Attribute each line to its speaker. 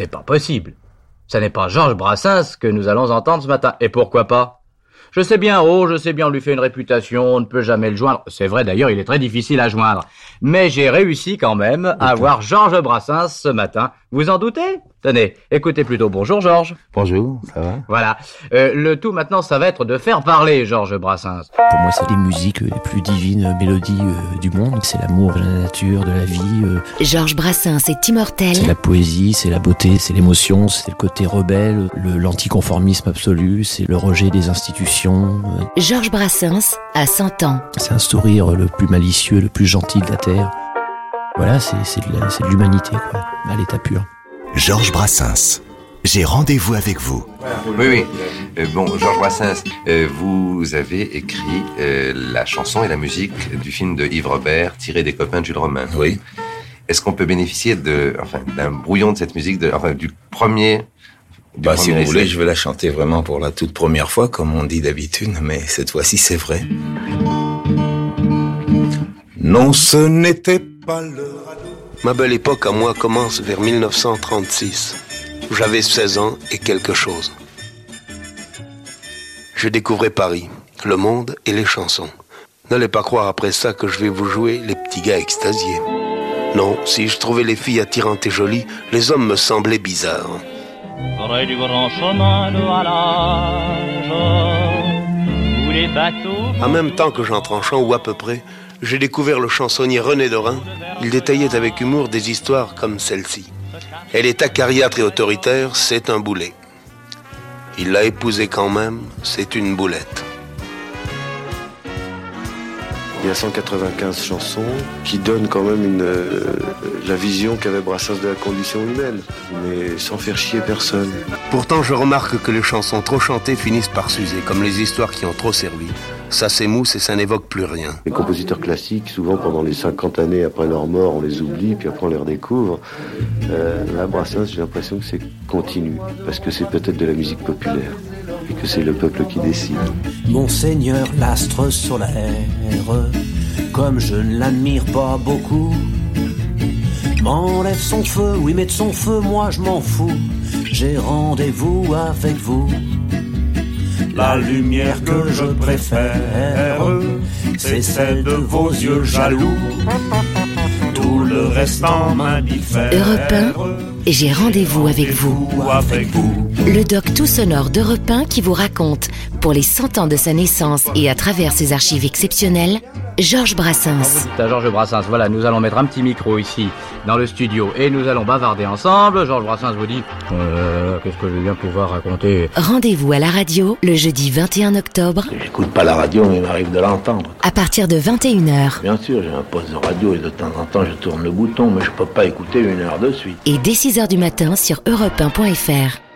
Speaker 1: C'est pas possible. Ce n'est pas Georges Brassens que nous allons entendre ce matin. Et pourquoi pas? Je sais bien, oh, je sais bien, on lui fait une réputation, on ne peut jamais le joindre. C'est vrai d'ailleurs, il est très difficile à joindre. Mais j'ai réussi quand même à avoir Georges Brassens ce matin. Vous en doutez? Tenez, écoutez plutôt. Bonjour Georges.
Speaker 2: Bonjour, ça va?
Speaker 1: Voilà. Euh, le tout maintenant, ça va être de faire parler Georges Brassens.
Speaker 2: Pour moi, c'est les musiques les plus divines mélodies euh, du monde. C'est l'amour de la nature, de la vie. euh,
Speaker 3: Georges Brassens est immortel.
Speaker 2: C'est la poésie, c'est la beauté, c'est l'émotion, c'est le côté rebelle, le- l'anticonformisme absolu, c'est le rejet des institutions. euh,
Speaker 3: Georges Brassens a 100 ans.
Speaker 2: C'est un sourire le plus malicieux, le plus gentil de la Terre. Voilà, c'est c'est de l'humanité, quoi, à l'état pur.
Speaker 4: Georges Brassens. J'ai rendez-vous avec vous.
Speaker 5: Oui, oui. Euh, bon, Georges Brassens, euh, vous avez écrit euh, la chanson et la musique du film de Yves Robert, tiré des copains de Jules Romain.
Speaker 6: Oui.
Speaker 5: Est-ce qu'on peut bénéficier de, enfin, d'un brouillon de cette musique, de, enfin, du premier. Du
Speaker 6: Bah, si vous voulez, je vais la chanter vraiment pour la toute première fois, comme on dit d'habitude, mais cette fois-ci, c'est vrai. Non, ce n'était
Speaker 7: Ma belle époque à moi commence vers 1936. J'avais 16 ans et quelque chose. Je découvrais Paris, le monde et les chansons. N'allez pas croire après ça que je vais vous jouer les petits gars extasiés. Non, si je trouvais les filles attirantes et jolies, les hommes me semblaient bizarres. En même temps que Jean Tranchant, ou à peu près, j'ai découvert le chansonnier René Dorin. Il détaillait avec humour des histoires comme celle-ci. Elle est acariâtre et autoritaire, c'est un boulet. Il l'a épousée quand même, c'est une boulette.
Speaker 8: Il y a 195 chansons qui donnent quand même une, euh, la vision qu'avait Brassens de la condition humaine, mais sans faire chier personne.
Speaker 7: Pourtant, je remarque que les chansons trop chantées finissent par s'user, comme les histoires qui ont trop servi. Ça s'émousse et ça n'évoque plus rien.
Speaker 8: Les compositeurs classiques, souvent pendant les 50 années après leur mort, on les oublie, puis après on les redécouvre. Euh, là, Brassens, j'ai l'impression que c'est continu, parce que c'est peut-être de la musique populaire, que c'est le peuple qui décide.
Speaker 9: Monseigneur l'astre solaire, comme je ne l'admire pas beaucoup, m'enlève son feu, oui mais son feu moi je m'en fous, j'ai rendez-vous avec vous. La lumière que je préfère, c'est celle de vos yeux jaloux. Reste en.
Speaker 3: Europe 1, j'ai rendez-vous avec vous.
Speaker 9: Avec vous.
Speaker 3: Le doc tout sonore d'Europe 1 qui vous raconte, pour les 100 ans de sa naissance et à travers ses archives exceptionnelles, Georges Brassens.
Speaker 1: C'est à Georges Brassens. Voilà, nous allons mettre un petit micro ici dans le studio et nous allons bavarder ensemble. Georges Brassens vous dit euh, Qu'est-ce que je vais bien pouvoir raconter
Speaker 3: Rendez-vous à la radio le jeudi 21 octobre
Speaker 2: J'écoute pas la radio, mais il m'arrive de l'entendre.
Speaker 3: à partir de 21h
Speaker 2: Bien sûr, j'ai un poste de radio et de temps en temps, je tourne le bouton, mais je peux pas écouter une heure de suite.
Speaker 3: et dès 6h du matin sur europe1.fr.